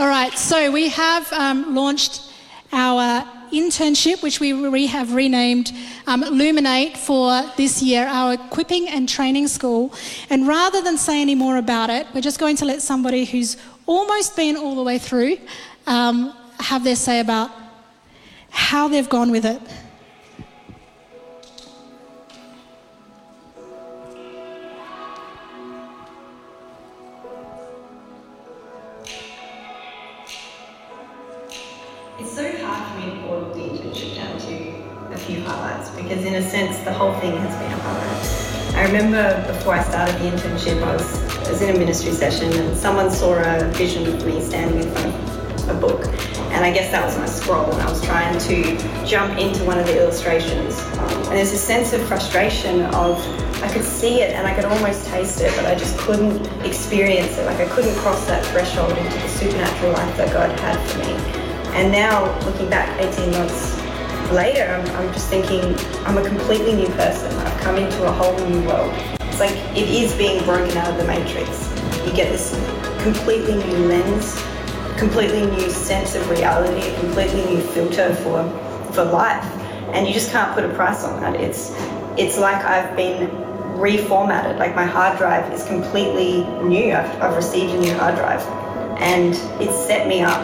All right, so we have um, launched our internship, which we re- have renamed um, Luminate for this year, our equipping and training school. And rather than say any more about it, we're just going to let somebody who's almost been all the way through um, have their say about how they've gone with it. Someone saw a vision of me standing in front of a book. And I guess that was my scroll, and I was trying to jump into one of the illustrations. And there's a sense of frustration of I could see it and I could almost taste it, but I just couldn't experience it. Like I couldn't cross that threshold into the supernatural life that God had for me. And now, looking back 18 months later, I'm, I'm just thinking I'm a completely new person. I've come into a whole new world. It's like it is being broken out of the matrix. You get this completely new lens, completely new sense of reality, a completely new filter for for life, and you just can't put a price on that. It's it's like I've been reformatted. Like my hard drive is completely new. I've, I've received a new hard drive, and it's set me up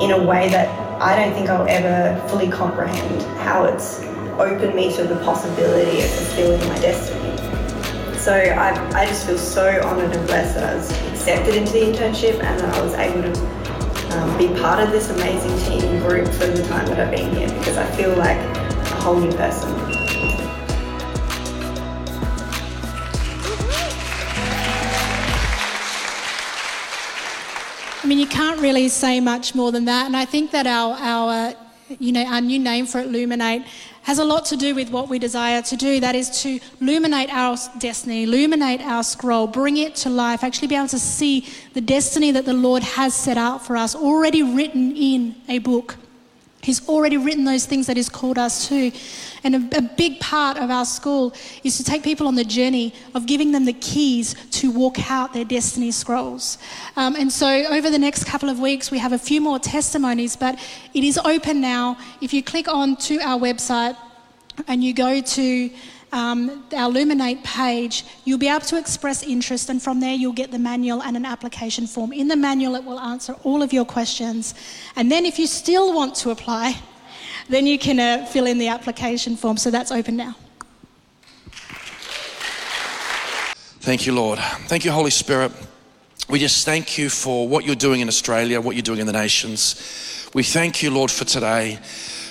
in a way that I don't think I'll ever fully comprehend how it's opened me to the possibility of fulfilling my destiny. So I, I just feel so honoured and blessed that I was accepted into the internship and that I was able to um, be part of this amazing team group for the time that I've been here because I feel like a whole new person. I mean, you can't really say much more than that. And I think that our, our, you know, our new name for it, Luminate, has a lot to do with what we desire to do. That is to illuminate our destiny, illuminate our scroll, bring it to life, actually be able to see the destiny that the Lord has set out for us, already written in a book. He's already written those things that He's called us to. And a, a, big part of our school is to take people on the journey of giving them the keys to walk out their destiny scrolls. Um, and so, over the next couple of weeks, we have a few more testimonies, but it is open now. If you click on to our website and you go to um, our Luminate page, you'll be able to express interest, and from there, you'll get the manual and an application form. In the manual, it will answer all of your questions. And then, if you still want to apply, then you can uh, fill in the application form. So that's open now. Thank you, Lord. Thank you, Holy Spirit. We just thank you for what you're doing in Australia, what you're doing in the nations. We thank you, Lord, for today.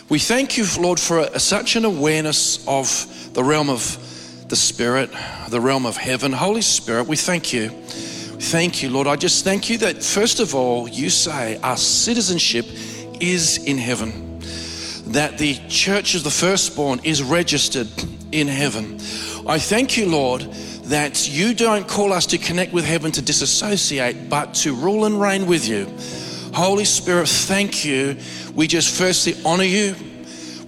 We thank you, Lord, for a, such an awareness of the realm of the Spirit, the realm of heaven. Holy Spirit, we thank you. Thank you, Lord. I just thank you that, first of all, you say our citizenship is in heaven, that the church of the firstborn is registered in heaven. I thank you, Lord, that you don't call us to connect with heaven to disassociate, but to rule and reign with you. Holy Spirit, thank you. We just firstly honor you.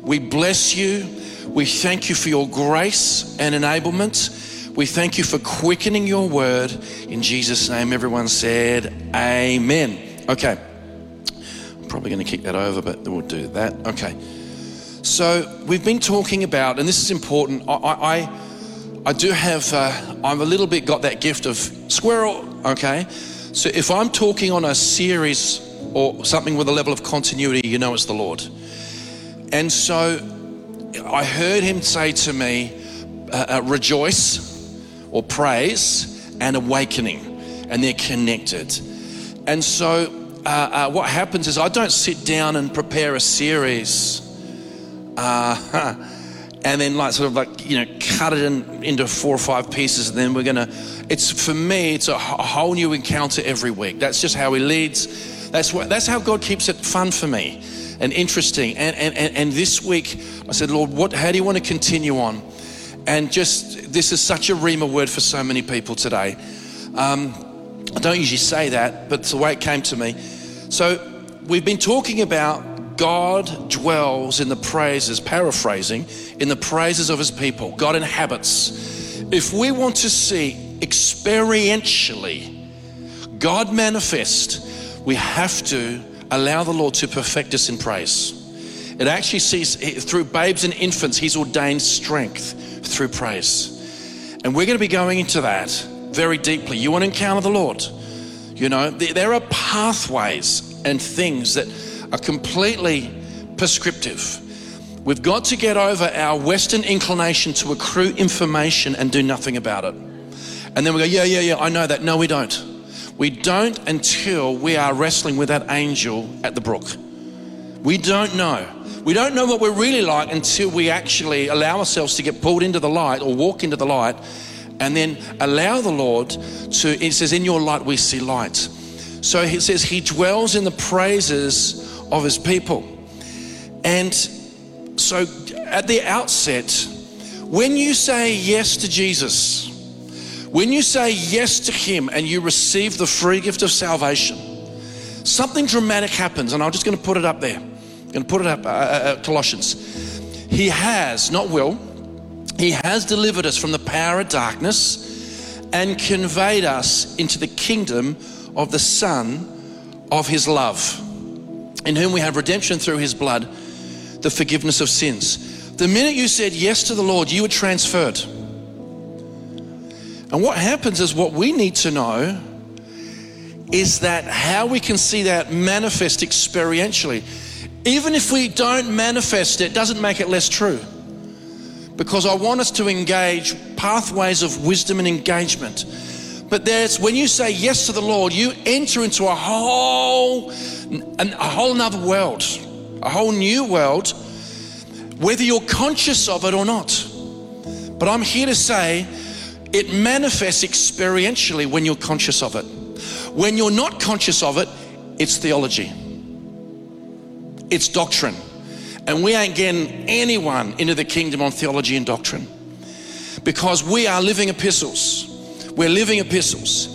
We bless you. We thank you for your grace and enablement. We thank you for quickening your word. In Jesus' name, everyone said, Amen. Okay. I'm probably going to kick that over, but we'll do that. Okay. So we've been talking about, and this is important. I, I, I do have, uh, I've a little bit got that gift of squirrel. Okay. So if I'm talking on a series or something with a level of continuity, you know it's the Lord. And so I heard him say to me, uh, uh, rejoice or praise and awakening, and they're connected. And so uh, uh what happens is I don't sit down and prepare a series. Uh, and then like sort of like you know cut it in, into four or five pieces and then we're gonna it's for me it's a, a whole new encounter every week that's just how he leads that's, what, that's how God keeps it fun for me and interesting. And, and, and, and this week, I said, Lord, what, how do you want to continue on? And just, this is such a Rhema word for so many people today. Um, I don't usually say that, but it's the way it came to me. So, we've been talking about God dwells in the praises, paraphrasing, in the praises of his people. God inhabits. If we want to see experientially God manifest, we have to allow the Lord to perfect us in praise. It actually sees eh, through babes and infants, He's ordained strength through praise. And we're going to be going into that very deeply. You want to encounter the Lord. You know, there are pathways and things that are completely prescriptive. We've got to get over our Western inclination to accrue information and do nothing about it. And then we go, yeah, yeah, yeah, I know that. No, we don't. We don't until we are wrestling with that angel at the brook. We don't know. We don't know what we're really like until we actually allow ourselves to get pulled into the light or walk into the light and then allow the Lord to, it says, in your light we see light. So it says, He dwells in the praises of His people. And so at the outset, when you say yes to Jesus, when you say yes to Him and you receive the free gift of salvation, something dramatic happens. And I'm just going to put it up there. I'm going to put it up, uh, uh, uh, Colossians. He has, not will, He has delivered us from the power of darkness and conveyed us into the kingdom of the Son of His love, in whom we have redemption through His blood, the forgiveness of sins. The minute you said yes to the Lord, you were transferred. And what happens is what we need to know is that how we can see that manifest experientially. Even if we don't manifest it, doesn't make it less true. Because I want us to engage pathways of wisdom and engagement. But there's when you say yes to the Lord, you enter into a whole a whole another world, a whole new world, whether you're conscious of it or not. But I'm here to say it manifests experientially when you're conscious of it. When you're not conscious of it, it's theology, it's doctrine. And we ain't getting anyone into the kingdom on theology and doctrine because we are living epistles. We're living epistles.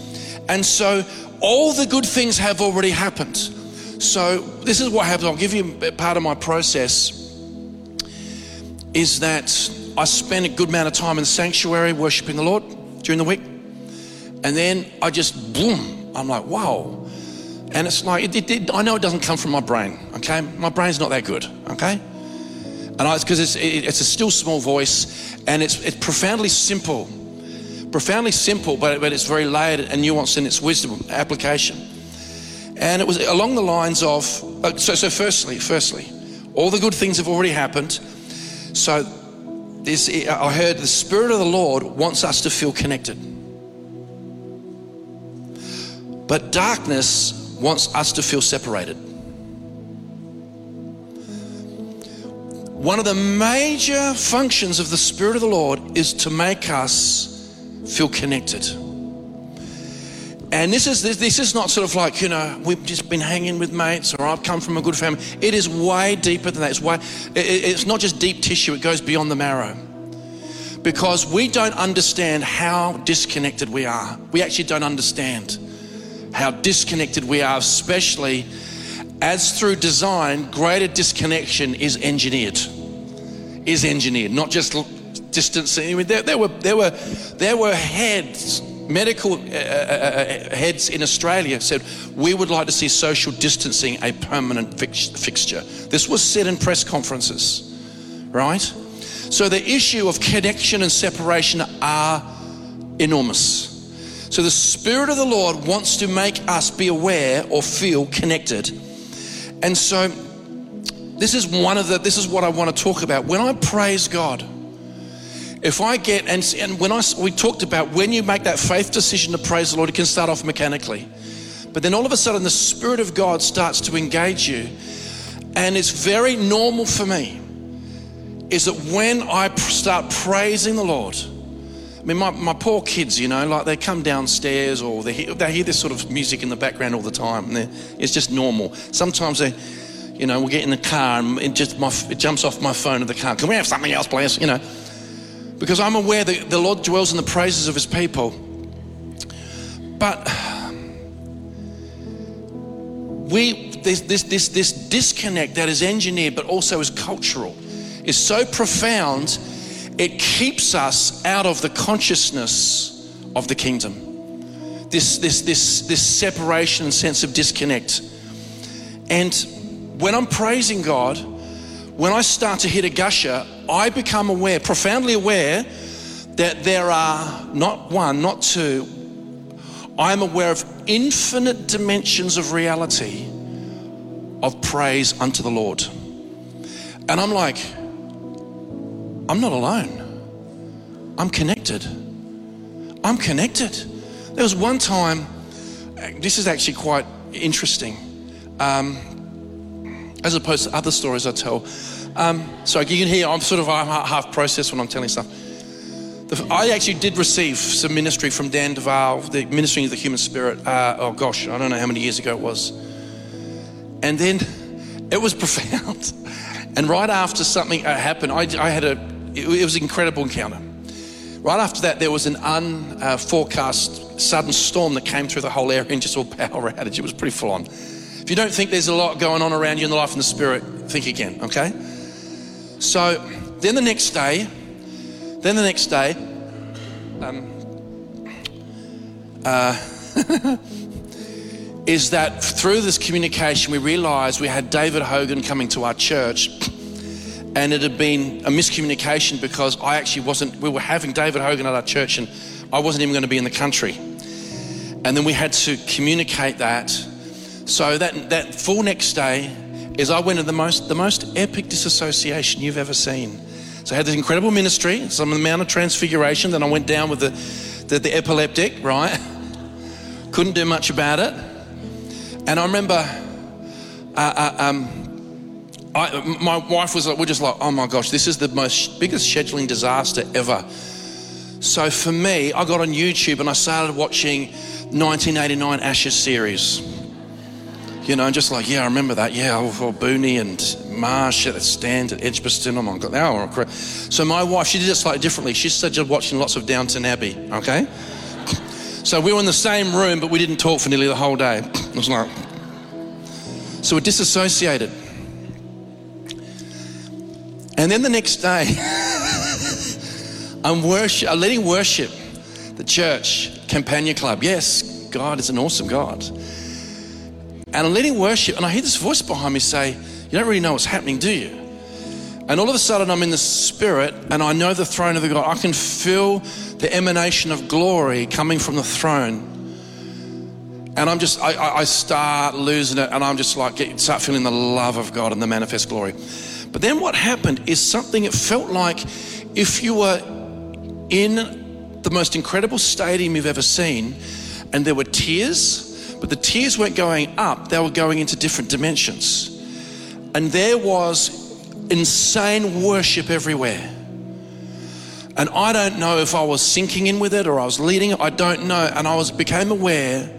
And so all the good things have already happened. So this is what happens. I'll give you part of my process is that I spend a good amount of time in the sanctuary worshiping the Lord during the week. And then I just, boom, I'm like, wow. And it's like, it, it, it, I know it doesn't come from my brain, okay? My brain's not that good, okay? And it's because it's, it's a still small voice and it's, it's profoundly simple. Profoundly simple, but, but it's very layered and nuanced in its wisdom application. And it was along the lines of, uh, so, so firstly, firstly, all the good things have already happened. So this, I heard the Spirit of the Lord wants us to feel connected. But darkness wants us to feel separated. One of the major functions of the Spirit of the Lord is to make us feel connected. And this is this, this, is not sort of like you know we've just been hanging with mates or I've come from a good family. It is way deeper than that. It's way it, it's not just deep tissue. It goes beyond the marrow because we don't understand how disconnected we are. We actually don't understand how disconnected we are, especially as through design, greater disconnection is engineered. Is engineered, not just distancing. I mean, there, there were there were there were heads medical uh, uh, uh, heads in Australia said, We would like to see social distancing a permanent fix- fixture. This was said in press conferences, right? So the issue of connection and separation are enormous. So the Spirit of the Lord wants to make us be aware or feel connected. And so this is one of the, this is what I want to talk about. When I praise God, if I get, and, and when I, we talked about when you make that faith decision to praise the Lord, it can start off mechanically. But then all of a sudden, the Spirit of God starts to engage you. And it's very normal for me is that when I start praising the Lord, I mean, my, my poor kids, you know, like they come downstairs or they hear, they hear this sort of music in the background all the time. And it's just normal. Sometimes they, you know, we'll get in the car and it just my, it jumps off my phone in the car. Can we have something else, please? You know because I'm aware that the Lord dwells in the praises of his people. But we this, this, this, this disconnect that is engineered but also is cultural is so profound it keeps us out of the consciousness of the kingdom this, this, this, this separation and sense of disconnect. And when I'm praising God, when I start to hit a gusher, I become aware, profoundly aware, that there are not one, not two, I'm aware of infinite dimensions of reality of praise unto the Lord. And I'm like, I'm not alone. I'm connected. I'm connected. There was one time, this is actually quite interesting, um, as opposed to other stories I tell. Um, so you can hear I'm sort of half processed when I'm telling stuff. I actually did receive some ministry from Dan Duval, the ministering of the human spirit. Uh, oh gosh, I don't know how many years ago it was. And then it was profound. And right after something uh, happened, I, I had a, it, it, was an incredible encounter. Right after that, there was an unforecast sudden storm that came through the whole area and just all power outage. It was pretty full on. If you don't think there's a lot going on around you in the life and the spirit, think again, okay? So then the next day, then the next day, um, uh, is that through this communication, we realized we had David Hogan coming to our church. And it had been a miscommunication because I actually wasn't, we were having David Hogan at our church and I wasn't even going to be in the country. And then we had to communicate that. So that, that full next day is I went to the most, the most epic disassociation you've ever seen. So I had this incredible ministry, some amount of transfiguration. Then I went down with the, the, the epileptic, right? Couldn't do much about it. And I remember uh, uh, um, I, my wife was like, we're just like, oh my gosh, this is the most biggest scheduling disaster ever. So for me, I got on YouTube and I started watching 1989 Ashes series. You know, I'm just like, yeah, I remember that. Yeah, oh, oh Booney and Marsh at the stand at Edgbaston. Oh my God, now So my wife, she did it slightly differently. She started watching lots of Downton Abbey, okay? So we were in the same room, but we didn't talk for nearly the whole day. It was like, so we're disassociated. And then the next day, I'm, worship, I'm letting worship the church, Campania Club. Yes, God is an awesome God. And I'm letting worship, and I hear this voice behind me say, You don't really know what's happening, do you? And all of a sudden, I'm in the spirit, and I know the throne of the God. I can feel the emanation of glory coming from the throne. And I'm just, I, I start losing it, and I'm just like, get, start feeling the love of God and the manifest glory. But then what happened is something, it felt like if you were in the most incredible stadium you've ever seen, and there were tears, but the tears weren't going up, they were going into different dimensions. And there was insane worship everywhere. And I don't know if I was sinking in with it or I was leading it, I don't know. And I was became aware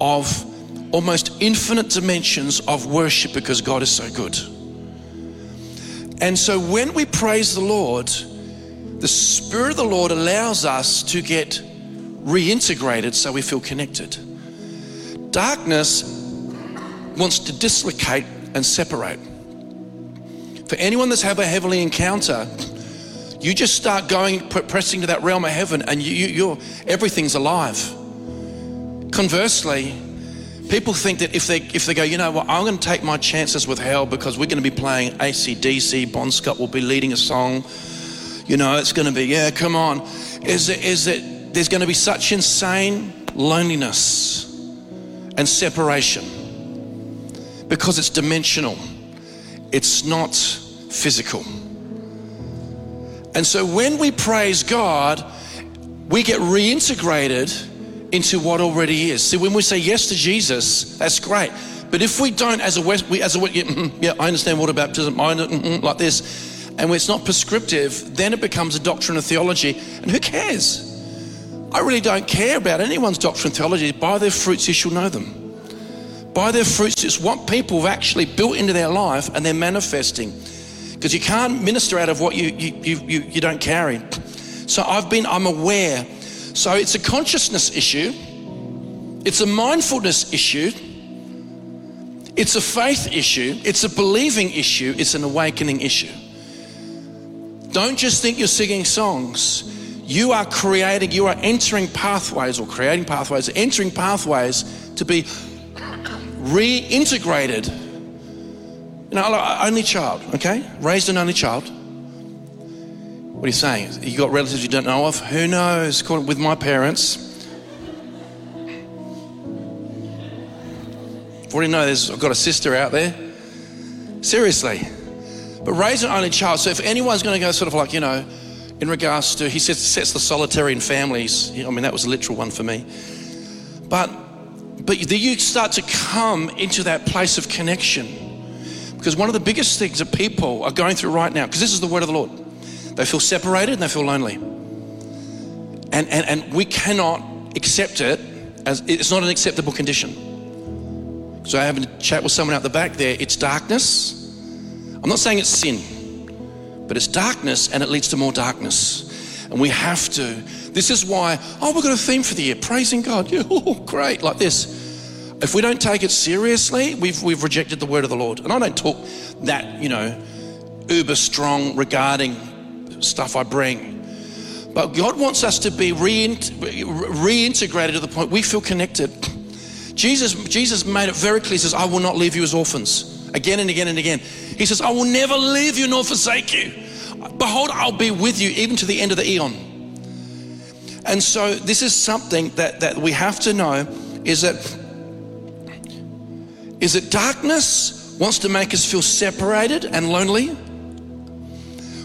of almost infinite dimensions of worship because God is so good. And so when we praise the Lord, the Spirit of the Lord allows us to get reintegrated so we feel connected. Darkness wants to dislocate and separate. For anyone that's had a heavenly encounter, you just start going, pressing to that realm of heaven, and you, you, you're everything's alive. Conversely, people think that if they if they go, you know what, I'm going to take my chances with hell because we're going to be playing ACDC, Bon Scott will be leading a song. You know, it's going to be, yeah, come on. Is it, is it, there's going to be such insane loneliness and separation because it's dimensional. It's not physical. And so when we praise God, we get reintegrated into what already is. See, when we say yes to Jesus, that's great. But if we don't, as a West, we, as a mm-hmm, yeah, I understand water baptism, I mm-hmm, like this, and it's not prescriptive, then it becomes a doctrine of theology. And who cares? I really don't care about anyone's doctrine of theology. By their fruits, you shall know them. By their fruits, it's what people have actually built into their life and they're manifesting. Because you can't minister out of what you, you, you, you don't carry. So I've been, I'm aware. So it's a consciousness issue, it's a mindfulness issue, it's a faith issue, it's a believing issue, it's an awakening issue. Don't just think you're singing songs. You are creating, you are entering pathways or creating pathways, entering pathways to be reintegrated. You know, only child, okay? Raised an only child. What are you saying? You got relatives you don't know of? Who knows? With my parents. Do you know? There's, I've got a sister out there. Seriously. But raise an only child. So if anyone's going to go sort of like, you know, in regards to, he says, sets the solitary in families. I mean, that was a literal one for me. But, but you start to come into that place of connection. Because one of the biggest things that people are going through right now, because this is the word of the Lord, they feel separated and they feel lonely. And, and, and we cannot accept it as it's not an acceptable condition. So I have a chat with someone out the back there. It's darkness. I'm not saying it's sin, but it's darkness and it leads to more darkness. And we have to. This is why, oh, we've got a theme for the year praising God. Yeah, oh, great, like this. If we don't take it seriously, we've, we've rejected the word of the Lord. And I don't talk that, you know, uber strong regarding stuff I bring. But God wants us to be reintegrated to the point we feel connected. Jesus, Jesus made it very clear. He says, I will not leave you as orphans. Again and again and again. He says, I will never leave you nor forsake you. Behold, I'll be with you even to the end of the eon. And so this is something that, that we have to know is that is that darkness wants to make us feel separated and lonely,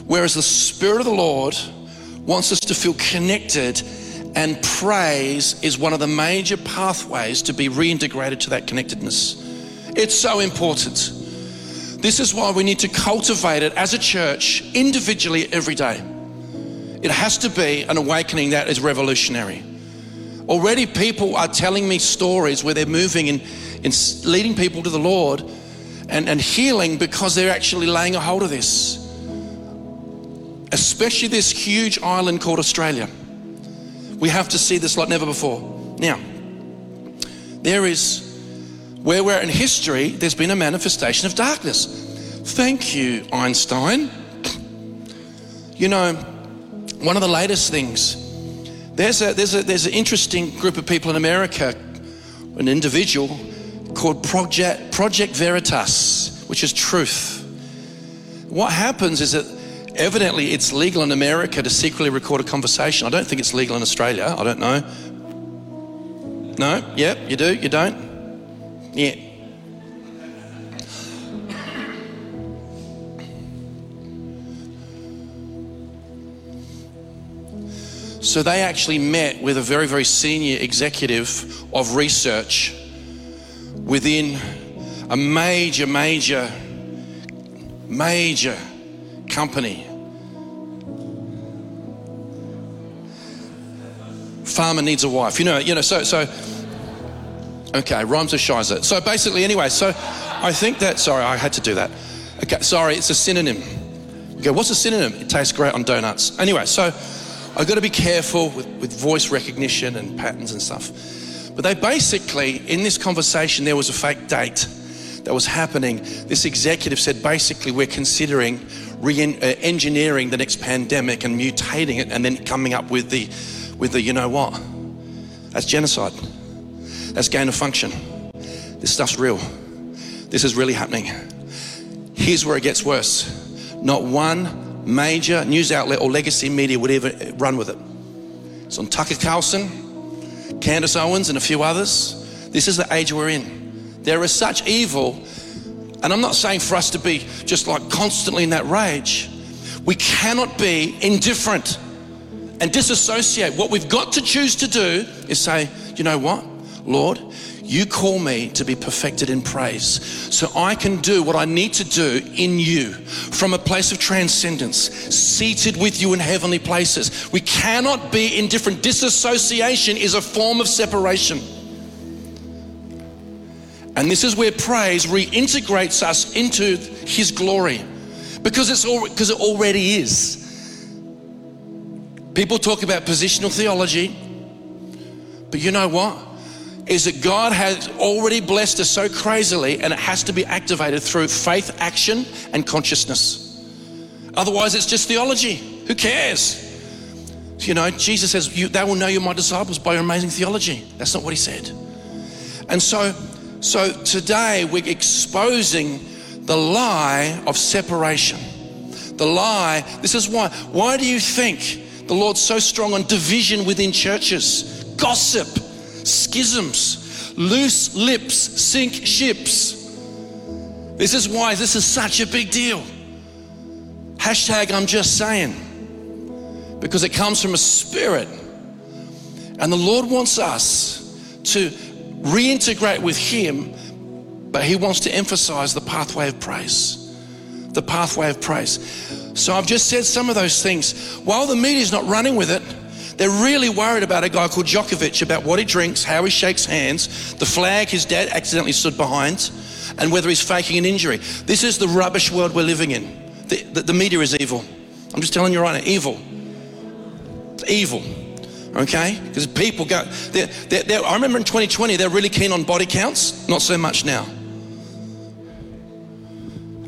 whereas the Spirit of the Lord wants us to feel connected, and praise is one of the major pathways to be reintegrated to that connectedness. It's so important. This is why we need to cultivate it as a church individually every day. It has to be an awakening that is revolutionary. Already, people are telling me stories where they're moving and, in leading people to the Lord and, and healing because they're actually laying a hold of this. Especially this huge island called Australia. We have to see this like never before. Now, there is, where we're in history, there's been a manifestation of darkness. Thank you, Einstein. You know, one of the latest things, there's, a, there's, a, there's an interesting group of people in America, an individual called Project, Project Veritas, which is truth. What happens is that evidently it's legal in America to secretly record a conversation. I don't think it's legal in Australia. I don't know. No? Yep, you do? You don't? Yeah. So they actually met with a very, very senior executive of research within a major, major, major company. Farmer needs a wife. You know, you know, so so okay, rhymes with shizer. So basically, anyway, so I think that sorry, I had to do that. Okay, sorry, it's a synonym. Okay, what's a synonym? It tastes great on donuts. Anyway, so I've got to be careful with, with voice recognition and patterns and stuff. But they basically, in this conversation, there was a fake date that was happening. This executive said, basically, we're considering re uh, engineering the next pandemic and mutating it and then coming up with the, with the, you know what? That's genocide. That's gain of function. This stuff's real. This is really happening. Here's where it gets worse. Not one major news outlet or legacy media would ever run with it. It's on Tucker Carlson, Candace Owens and a few others. This is the age we're in. There is such evil, and I'm not saying for us to be just like constantly in that rage. We cannot be indifferent and disassociate. What we've got to choose to do is say, you know what, Lord, you call me to be perfected in praise so I can do what I need to do in you from a place of transcendence, seated with you in heavenly places. We cannot be indifferent. Disassociation is a form of separation. And this is where praise reintegrates us into his glory because it's all, because it already is. People talk about positional theology, but you know what? Is that God has already blessed us so crazily and it has to be activated through faith, action, and consciousness. Otherwise, it's just theology. Who cares? You know, Jesus says, you, They will know you're my disciples by your amazing theology. That's not what he said. And so, so today we're exposing the lie of separation. The lie, this is why. Why do you think the Lord's so strong on division within churches? Gossip, schisms, loose lips sink ships. This is why this is such a big deal. Hashtag I'm just saying. Because it comes from a spirit. And the Lord wants us to reintegrate with Him, but He wants to emphasize the pathway of praise. The pathway of praise. So I've just said some of those things. While the media's not running with it, they're really worried about a guy called Djokovic, about what he drinks, how he shakes hands, the flag his dad accidentally stood behind, and whether he's faking an injury. This is the rubbish world we're living in. The, the, the media is evil. I'm just telling you right now, evil. Evil okay? Because people go, they're, they're, they're, I remember in 2020, they're really keen on body counts, not so much now.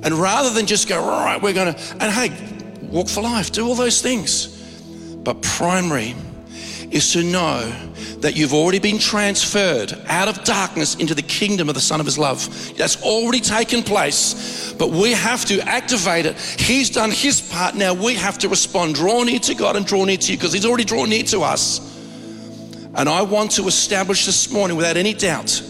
And rather than just go, right, we're going to, and hey, walk for life, do all those things. But primary is to know that you've already been transferred out of darkness into the kingdom of the Son of His love. That's already taken place, but we have to activate it. He's done His part. Now we have to respond. Draw near to God and draw near to you because He's already drawn near to us. And I want to establish this morning without any doubt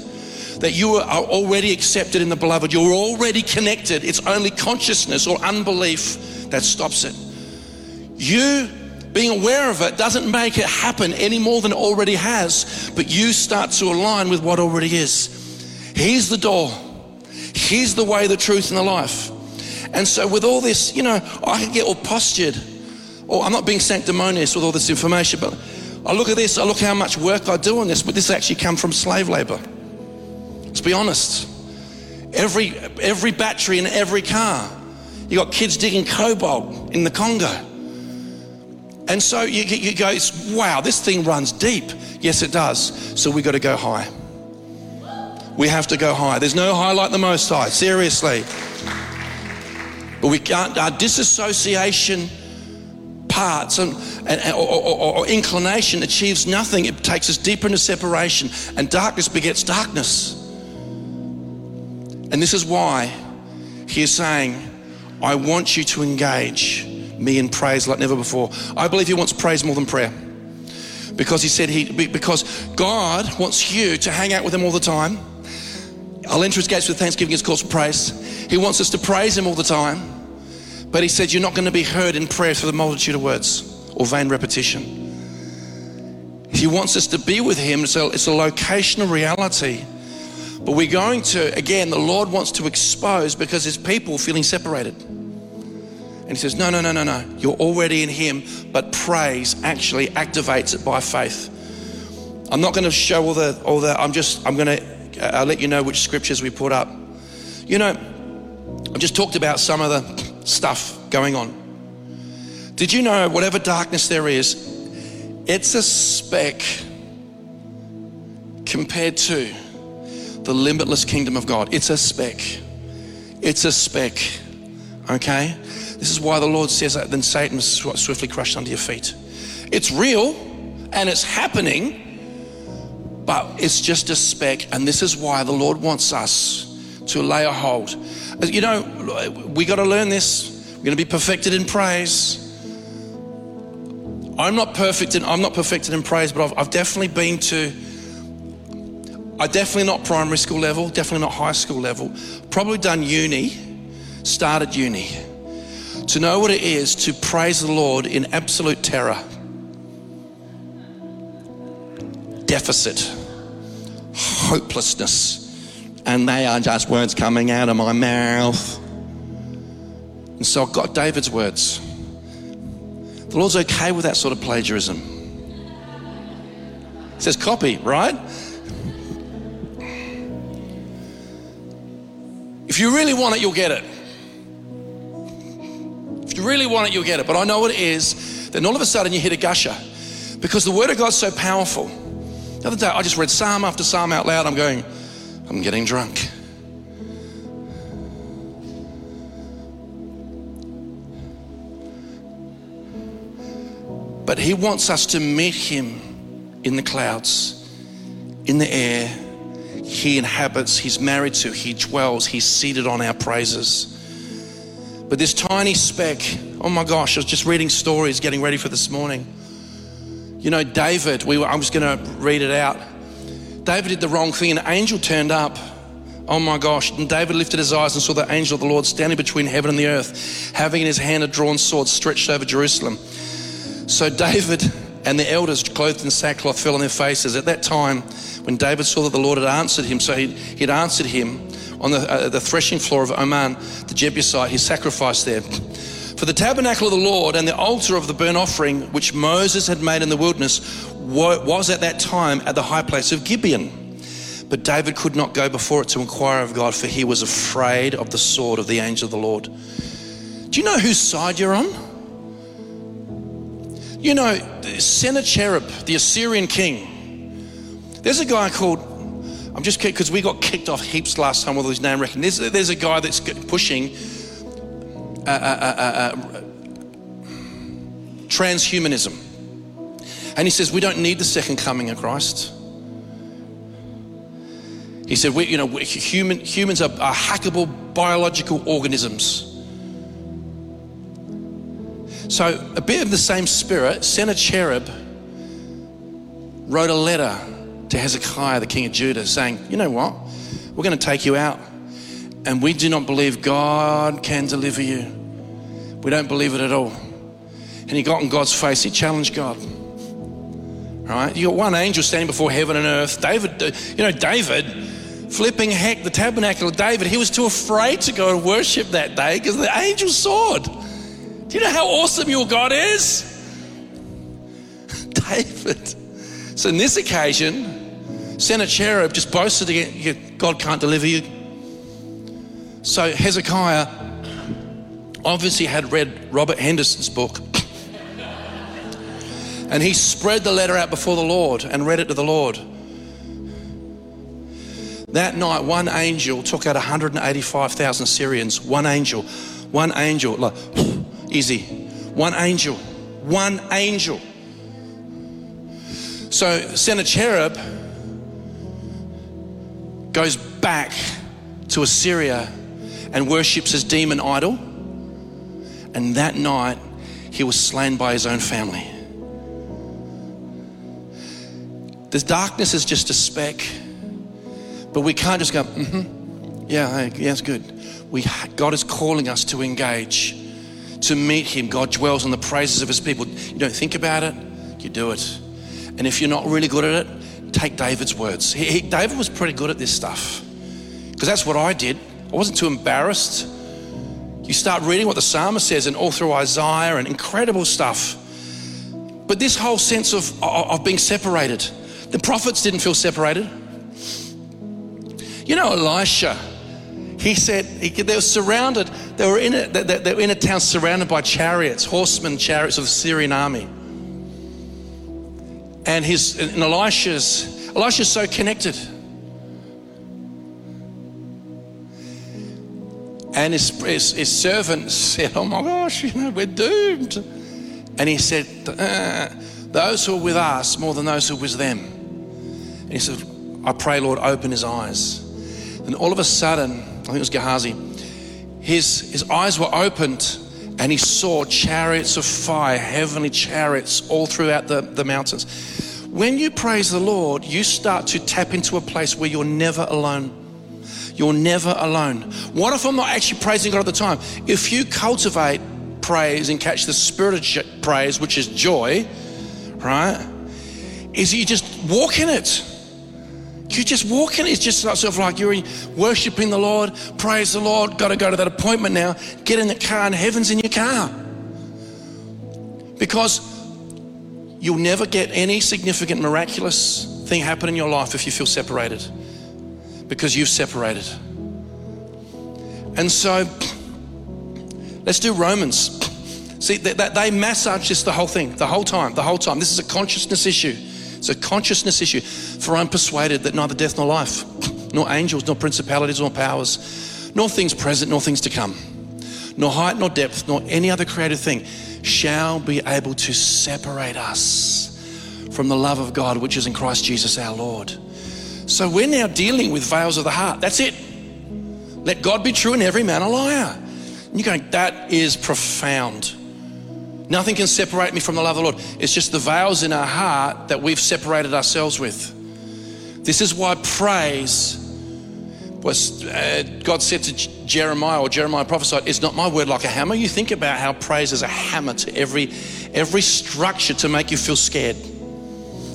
that you are already accepted in the beloved. You're already connected. It's only consciousness or unbelief that stops it. You being aware of it doesn't make it happen any more than it already has, but you start to align with what already is. He's the door, He's the way, the truth, and the life. And so, with all this, you know, I can get all postured, or I'm not being sanctimonious with all this information, but I look at this, I look how much work I do on this, but this actually come from slave labor. Let's be honest. Every, every battery in every car, you got kids digging cobalt in the Congo. And so you, you go, wow, this thing runs deep. Yes, it does. So we got to go high. We have to go high. There's no high like the most high, seriously. But we can't, our disassociation parts and, and or, or, or, inclination achieves nothing. It takes us deeper into separation, and darkness begets darkness. And this is why he is saying, I want you to engage me in praise like never before. I believe he wants praise more than prayer. Because he said he because God wants you to hang out with him all the time. I'll enter his gates with thanksgiving, his courts with praise. He wants us to praise him all the time. But he said you're not going to be heard in prayer for the multitude of words or vain repetition. He wants us to be with him, so it's a locational reality. But we're going to, again, the Lord wants to expose because his people feeling separated. And he says, No, no, no, no, no. You're already in him, but praise actually activates it by faith. I'm not going to show all the, all the, I'm just, I'm going to, uh, I'll let you know which scriptures we put up. You know, I've just talked about some of the stuff going on. Did you know whatever darkness there is, it's a speck compared to the limitless kingdom of God? It's a speck. It's a speck. Okay? This is why the Lord says that then Satan was swiftly crushed under your feet. It's real and it's happening, but it's just a speck. And this is why the Lord wants us to lay a hold. Uh, you know, we got to learn this. We're going to be perfected in praise. I'm not perfect in, I'm not perfected in praise, but I've, I've definitely been to I definitely not primary school level, definitely not high school level. Probably done uni, started uni to know what it is to praise the Lord in absolute terror, deficit, hopelessness, and they are just words coming out of my mouth. And so I've got David's words. The Lord's okay with that sort of plagiarism. It says copy, right? If you really want it, you'll get it. If you really want it, you'll get it. But I know what it is. Then all of a sudden you hit a gusher because the Word of God's so powerful. The other day I just read Psalm after Psalm out loud. I'm going, I'm getting drunk. But he wants us to meet him in the clouds, in the air. He inhabits, he's married to, he dwells, he's seated on our praises. But this tiny speck, oh my gosh, I was just reading stories getting ready for this morning. You know, David, we were, I was going to read it out. David did the wrong thing, an angel turned up. Oh my gosh. And David lifted his eyes and saw the angel of the Lord standing between heaven and the earth, having in his hand a drawn sword stretched over Jerusalem. So David and the elders, clothed in sackcloth, fell on their faces. At that time, when David saw that the Lord had answered him, so he'd, he'd answered him on the, uh, the threshing floor of Ornan, the Jebusite, he sacrificed there. For the tabernacle of the Lord and the altar of the burnt offering, which Moses had made in the wilderness, was at that time at the high place of Gibeon. But David could not go before it to inquire of God, for he was afraid of the sword of the angel of the Lord. Do you know whose side you're on? You know, Sennacherib, the Assyrian king. There's a guy called, I'm just kidding, because we got kicked off heaps last time with his name reckoned. There's, there's a guy that's pushing uh, uh, uh, transhumanism. And he says, We don't need the second coming of Christ. He said, we, you know, human, humans are, are hackable biological organisms. So, a bit of the same spirit, Sennacherib wrote a letter to Hezekiah, the king of Judah, saying, You know what? We're going to take you out. And we do not believe God can deliver you. We don't believe it at all. And he got in God's face, he challenged God. Right? You got one angel standing before heaven and earth. David, uh, you know, David, flipping heck, the tabernacle of David, he was too afraid to go and worship that day because the angel saw it. Do you know how awesome your God is? David. So, in this occasion, Sennacherib just boasted again, God can't deliver you. So, Hezekiah obviously had read Robert Henderson's book. And he spread the letter out before the Lord and read it to the Lord. That night, one angel took out 185,000 Syrians. One angel, one angel, like, easy. One angel, one angel. So Sennacherib goes back to Assyria and worships his demon idol. And that night, he was slain by his own family. The darkness is just a speck, but we can't just go, mm-hmm, yeah, yeah, it's good. We, God is calling us to engage, to meet Him. God dwells on the praises of His people. You don't think about it, you do it. And if you're not really good at it, take David's words. He, he, David was pretty good at this stuff because that's what I did. I wasn't too embarrassed. You start reading what the psalmist says and all through Isaiah and incredible stuff. But this whole sense of, of being separated, the prophets didn't feel separated. You know, Elisha, he said he, they were surrounded, they were, in a, they, they were in a town surrounded by chariots, horsemen, chariots of the Syrian army. And his and Elisha's, Elisha's so connected. And his, his, his, servant said, Oh my gosh, you know, we're doomed. And he said, uh, Those who are with us more than those who are with them. And he said, I pray, Lord, open his eyes. And all of a sudden, I think it was Gehazi, his, his eyes were opened and he saw chariots of fire, heavenly chariots all throughout the, the mountains. When you praise the Lord, you start to tap into a place where you're never alone. You're never alone. What if I'm not actually praising God at the time? If you cultivate praise and catch the spirit of praise, which is joy, right? Is you just walk in it. You just walk in. It's just sort of like you're worshiping the Lord, praise the Lord, got to go to that appointment now, get in the car, and heaven's in your car. Because you'll never get any significant, miraculous thing happen in your life if you feel separated because you've separated. And so, let's do Romans. See, they, they massage this the whole thing, the whole time, the whole time. This is a consciousness issue. It's a consciousness issue. For I'm persuaded that neither death nor life, nor angels, nor principalities, nor powers, nor things present, nor things to come, nor height, nor depth, nor any other created thing shall be able to separate us from the love of God which is in Christ Jesus our Lord. So we're now dealing with veils of the heart. That's it. Let God be true and every man a liar. And you're going, that is profound. Nothing can separate me from the love of the Lord. It's just the veils in our heart that we've separated ourselves with. This is why praise was uh, God said to Jeremiah or Jeremiah prophesied, "It's not my word like a hammer." You think about how praise is a hammer to every every structure to make you feel scared,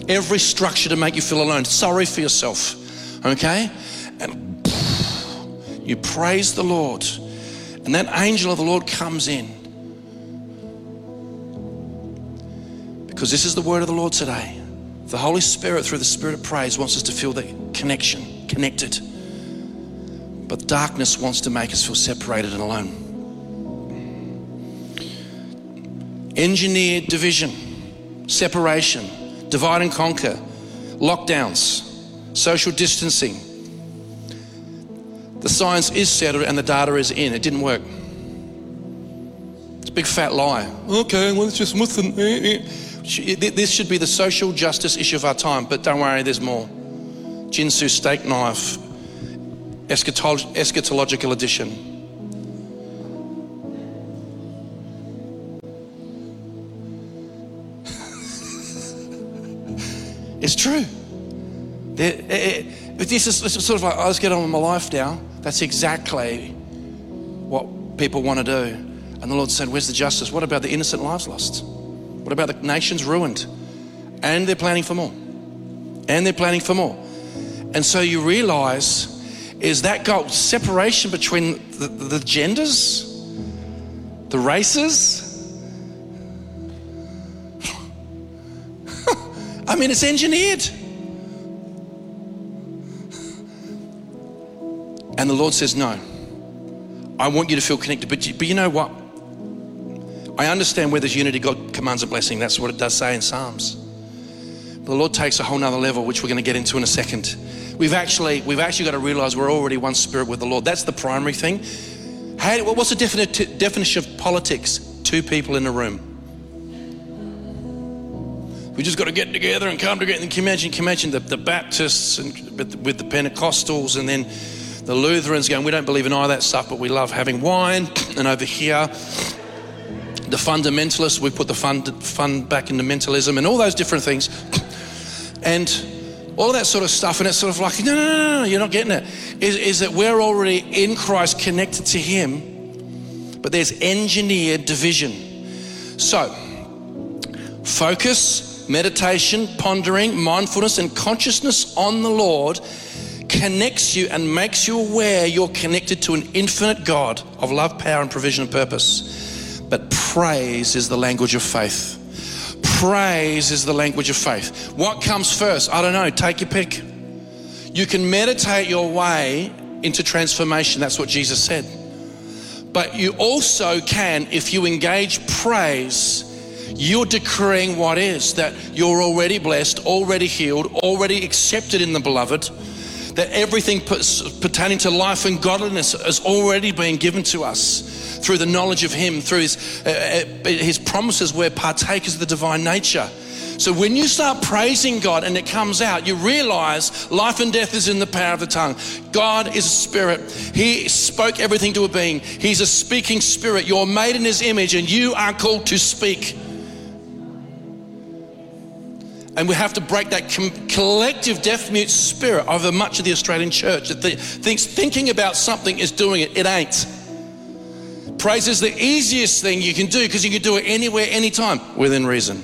every structure to make you feel alone, sorry for yourself. Okay, and you praise the Lord, and that angel of the Lord comes in because this is the word of the Lord today. The Holy Spirit, through the Spirit of praise, wants us to feel the connection, connected. But darkness wants to make us feel separated and alone. Engineered division, separation, divide and conquer, lockdowns, social distancing. The science is settled and the data is in. It didn't work. It's a big fat lie. Okay, well, it's just. This should be the social justice issue of our time, but don't worry, there's more. Ginsu steak knife, eschatological edition. it's true. Eh, eh, this is sort of like, I was getting on with my life now. That's exactly what people want to do. And the Lord said, Where's the justice? What about the innocent lives lost? What about the nations ruined? And they're planning for more. And they're planning for more. And so you realize is that got separation between the, the genders, the races. I mean, it's engineered. And the Lord says, No, I want you to feel connected. But you, but you know what? I understand where there's unity, God commands a blessing. That's what it does say in Psalms. But the Lord takes a whole nother level, which we're going to get into in a second. We've actually, we've actually got to realize we're already one spirit with the Lord. That's the primary thing. Hey, what's the defini- definition of politics? Two people in a room. We just got to get together and come together. And can you imagine, can you imagine the, the Baptists and with the Pentecostals and then the Lutherans going, we don't believe in all that stuff, but we love having wine. And over here, the fundamentalists, we put the fun, fun back into mentalism and all those different things. And all that sort of stuff. And it's sort of like, no, no, no, no, you're not getting it. Is, is that we're already in Christ connected to Him, but there's engineered division. So, focus, meditation, pondering, mindfulness, and consciousness on the Lord connects you and makes you aware you're connected to an infinite God of love, power, and provision and purpose. But praise is the language of faith. Praise is the language of faith. What comes first? I don't know. Take your pick. You can meditate your way into transformation. That's what Jesus said. But you also can, if you engage praise, you're decreeing what is that you're already blessed, already healed, already accepted in the beloved, that everything pertaining to life and godliness has already been given to us through the knowledge of Him, through His, uh, uh, His promises, we're partakers of the divine nature. So when you start praising God and it comes out, you realize life and death is in the power of the tongue. God is a spirit. He spoke everything to a being. He's a speaking spirit. You're made in his image and you are called to speak. And we have to break that com- collective deaf mute spirit over much of the Australian church that th- thinks thinking about something is doing it. It ain't. Praise is the easiest thing you can do because you can do it anywhere, anytime, within reason.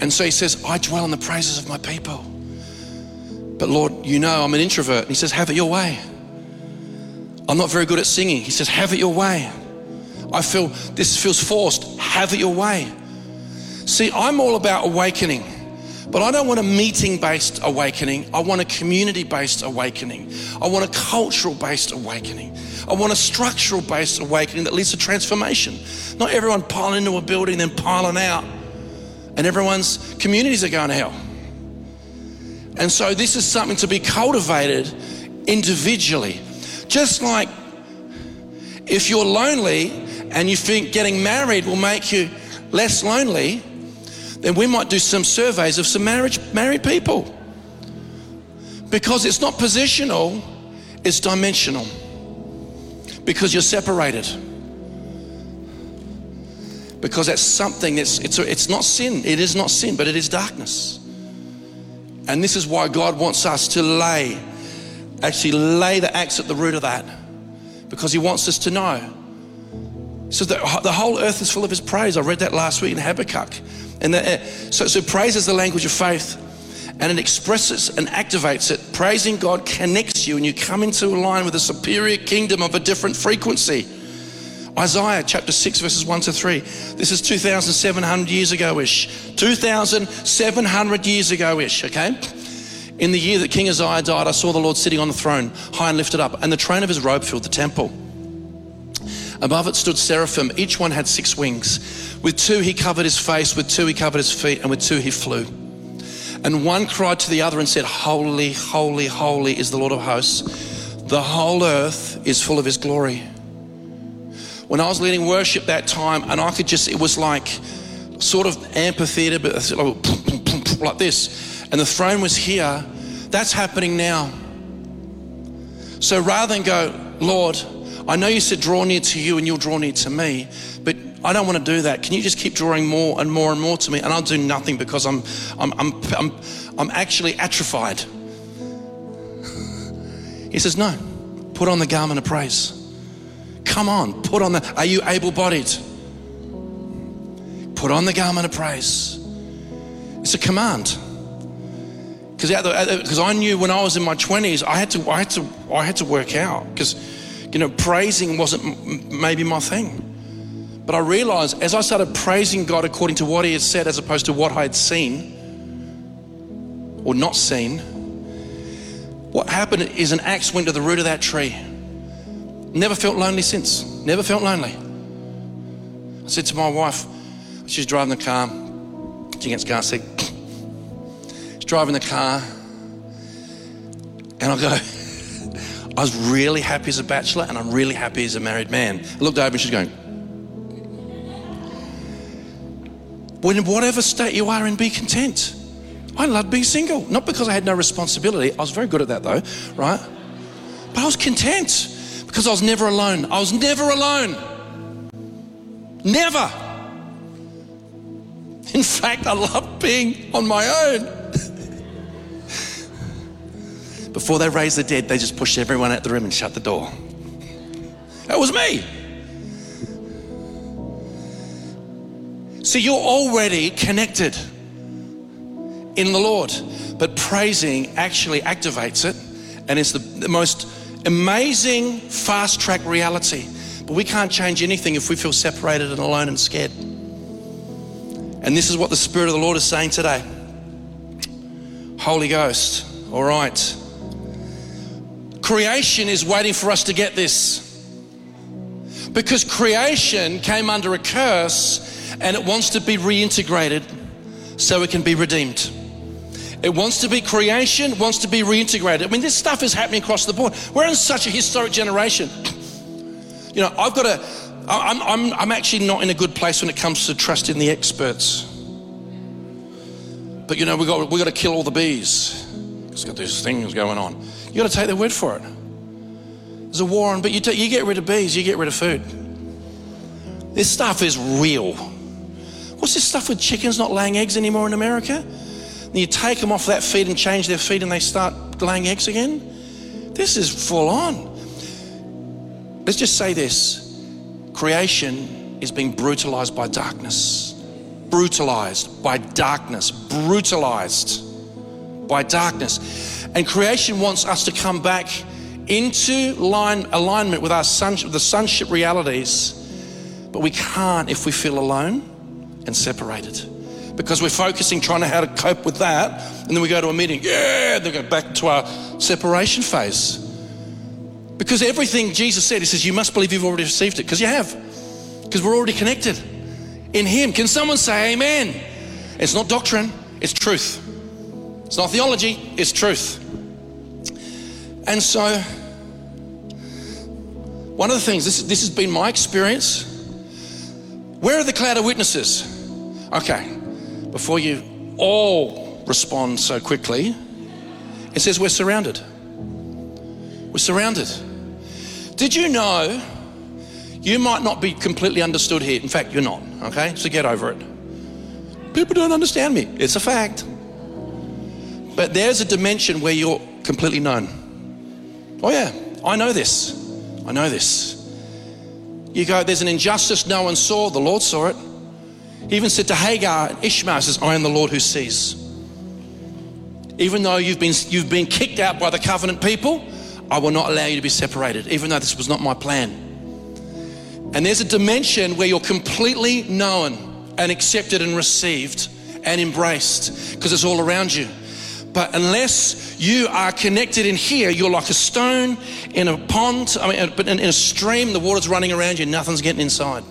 And so he says, I dwell in the praises of my people. But Lord, you know I'm an introvert. And he says, Have it your way. I'm not very good at singing. He says, Have it your way. I feel this feels forced. Have it your way. See, I'm all about awakening. But I don't want a meeting based awakening. I want a community based awakening. I want a cultural based awakening. I want a structural based awakening that leads to transformation. Not everyone piling into a building, and then piling out, and everyone's communities are going to hell. And so, this is something to be cultivated individually. Just like if you're lonely and you think getting married will make you less lonely, then we might do some surveys of some marriage, married people. Because it's not positional, it's dimensional. Because you're separated. Because that's something that's, it's, it's not sin. It is not sin, but it is darkness. And this is why God wants us to lay, actually lay the axe at the root of that. Because He wants us to know. So the, the whole earth is full of His praise. I read that last week in Habakkuk. And the, uh, so, so praise is the language of faith and it expresses and activates it. Praising God connects you and you come into line with a superior kingdom of a different frequency. Isaiah chapter 6, verses 1 to 3. This is 2,700 years ago ish. 2,700 years ago ish, okay? In the year that King Uzziah died, I saw the Lord sitting on the throne, high and lifted up, and the train of his robe filled the temple. Above it stood seraphim. Each one had six wings. With two he covered his face, with two he covered his feet, and with two he flew. And one cried to the other and said, Holy, holy, holy is the Lord of hosts. The whole earth is full of his glory when I was leading worship that time, and I could just, it was like sort of amphitheater, but like this. And the throne was here. That's happening now. So rather than go, Lord, I know you said draw near to you and you'll draw near to me, but I don't want to do that. Can you just keep drawing more and more and more to me? And I'll do nothing because I'm, I'm, I'm, I'm, I'm actually atrophied. He says, No, put on the garment of praise. Come on, put on the, are you able bodied? Put on the garment of praise. It's a command. Because I knew when I was in my 20s, I had to, I had to, I had to work out because, you know, praising wasn't maybe my thing. But I realized as I started praising God according to what He had said as opposed to what I had seen or not seen, what happened is an axe went to the root of that tree Never felt lonely since. Never felt lonely. I said to my wife, she's driving the car, she gets car seat. She's driving the car, and I go, I was really happy as a bachelor, and I'm really happy as a married man. I looked over and she's going, When whatever state you are in, be content. I loved being single, not because I had no responsibility. I was very good at that though, right? But I was content because I was never alone. I was never alone. Never. In fact, I loved being on my own. Before they raised the dead, they just pushed everyone out the room and shut the door. That was me. See, you're already connected in the Lord, but praising actually activates it, and it's the, the most amazing fast track reality. But we can't change anything if we feel separated and alone and scared. And this is what the Spirit of the Lord is saying today. Holy Ghost, all right. Creation is waiting for us to get this. Because creation came under a curse and it wants to be reintegrated so it can be redeemed. It wants to be creation, wants to be reintegrated. I mean, this stuff is happening across the board. We're in such a historic generation. You know, I've got a, I'm, I'm, I'm actually not in a good place when it comes to trusting the experts. But you know, we've got, we got to kill all the bees. It's got these things going on. You got to take their word for it. There's a war on, but you, take, you get rid of bees, you get rid of food. This stuff is real. What's this stuff with chickens not laying eggs anymore in America? and you take them off that feed and change their feed and they start laying eggs again. This is full on. Let's just say this creation is being brutalized by darkness. Brutalized by darkness. Brutalized by darkness. And creation wants us to come back into line, alignment with our sonship, the sonship realities, but we can't if we feel alone and separated. Because we're focusing trying to how to cope with that. And then we go to a meeting. Yeah then go back to our separation phase. Because everything jesus said he says you must believe you've already received it. Because you have. Because we're already connected in him. Can someone say amen? It's not doctrine it's truth. It's not theology it's truth and so one of the things this, this has been my experience Where are the cloud of witnesses? Okay, before you all respond so quickly, it says we're surrounded. We're surrounded. Did you know you might not be completely understood here? In fact, you're not, okay? So get over it. People don't understand me. It's a fact. But there's a dimension where you're completely known. Oh, yeah, I know this. I know this. You go, there's an injustice no one saw, the Lord saw it. He even said to Hagar and Ishmael, says, I am the Lord who sees. Even though you've been, you've been kicked out by the covenant people, I will not allow you to be separated, even though this was not my plan. And there's a dimension where you're completely known and accepted and received and embraced because it's all around you. But unless you are connected in here, you're like a stone in a pond, I mean, but in a stream, the water's running around you, nothing's getting inside.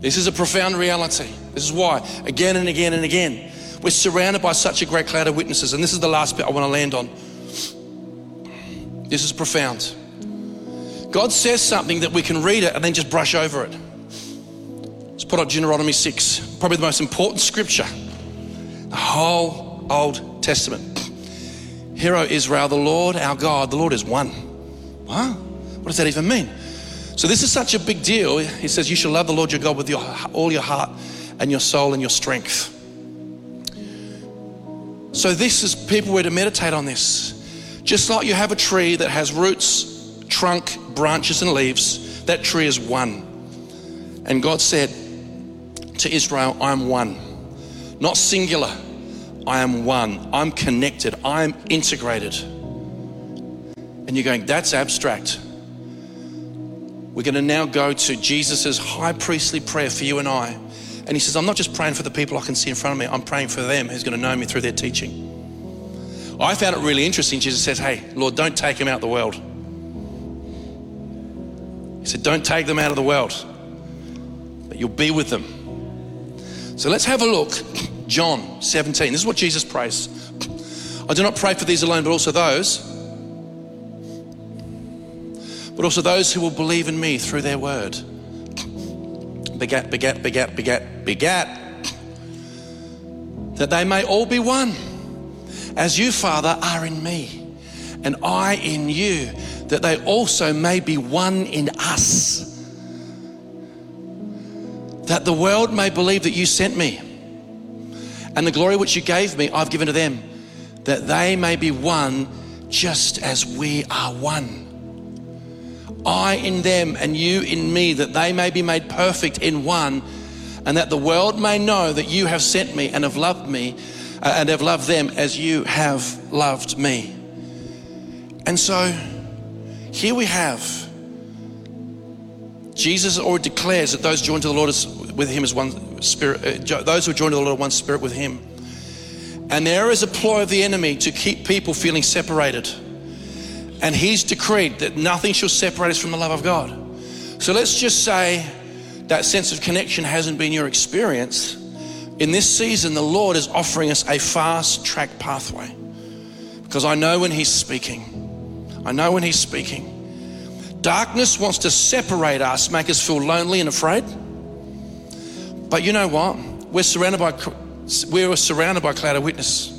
This is a profound reality. This is why, again and again and again, we're surrounded by such a great cloud of witnesses. And this is the last bit I want to land on. This is profound. God says something that we can read it and then just brush over it. Let's put up Deuteronomy 6, probably the most important scripture. The whole Old Testament. Hear, O Israel, the Lord our God, the Lord is one. What? What does that even mean? So, this is such a big deal. He says, You shall love the Lord your God with your, all your heart and your soul and your strength. So, this is people were to meditate on this. Just like you have a tree that has roots, trunk, branches, and leaves, that tree is one. And God said to Israel, I am one, not singular. I am one. I'm connected. I'm integrated. And you're going, that's abstract. We're going to now go to Jesus' high priestly prayer for you and I. And he says, I'm not just praying for the people I can see in front of me, I'm praying for them who's going to know me through their teaching. I found it really interesting. Jesus says, Hey, Lord, don't take them out of the world. He said, Don't take them out of the world, but you'll be with them. So let's have a look John 17. This is what Jesus prays. I do not pray for these alone, but also those, but also those who will believe in me through their word. Begat, begat, begat, begat, begat, that they may all be one, as you, Father, are in me, and I in you, that they also may be one in us. That the world may believe that you sent me. And the glory which you gave me, I've given to them, that they may be one just as we are one. I in them and you in me, that they may be made perfect in one, and that the world may know that you have sent me and have loved me uh, and have loved them as you have loved me. And so here we have Jesus already declares that those joined to the Lord is, with him as one spirit, uh, those who are joined to the Lord are one spirit with him. And there is a ploy of the enemy to keep people feeling separated. And he's decreed that nothing shall separate us from the love of God. So let's just say that sense of connection hasn't been your experience. In this season, the Lord is offering us a fast track pathway. Because I know when He's speaking, I know when He's speaking. Darkness wants to separate us, make us feel lonely and afraid. But you know what? We're surrounded by we're surrounded by a cloud of witness.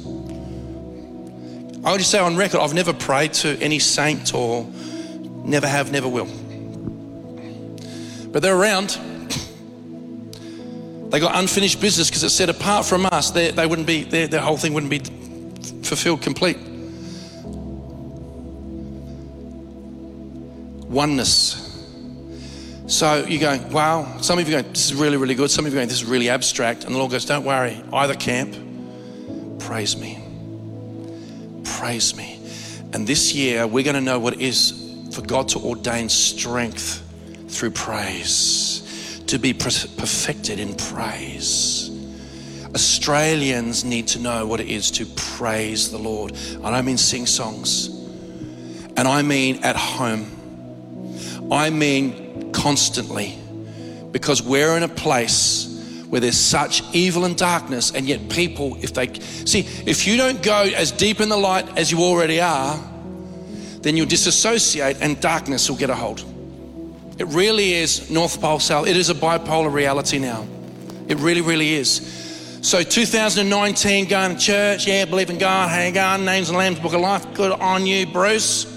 I would just say on record, I've never prayed to any saint or never have, never will. But they're around. They got unfinished business because it said apart from us, they, they wouldn't be, their, their whole thing wouldn't be fulfilled complete. oneness. So you're going, wow. Some of you are going, this is really, really good. Some of you are going, this is really abstract. And the Lord goes, don't worry. Either camp, praise me. Praise me. And this year, we're going to know what it is for God to ordain strength through praise, to be perfected in praise. Australians need to know what it is to praise the Lord. I don't mean sing songs, and I mean at home I mean constantly. Because we're in a place where there's such evil and darkness, and yet people, if they see, if you don't go as deep in the light as you already are, then you'll disassociate and darkness will get a hold. It really is North Pole, South. It is a bipolar reality now. It really, really is. So 2019, going to church, yeah, believe in God, hey God, names and lambs, book of life. Good on you, Bruce.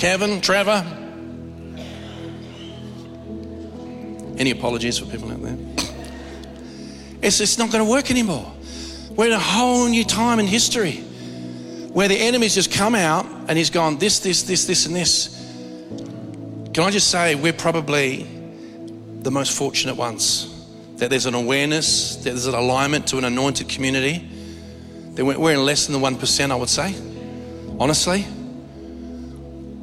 Kevin, Trevor. Any apologies for people out there? It's, it's not going to work anymore. We're in a whole new time in history where the enemy's just come out and he's gone this, this, this, this, and this. Can I just say, we're probably the most fortunate ones. That there's an awareness, that there's an alignment to an anointed community. That we're in less than the 1%, I would say, honestly.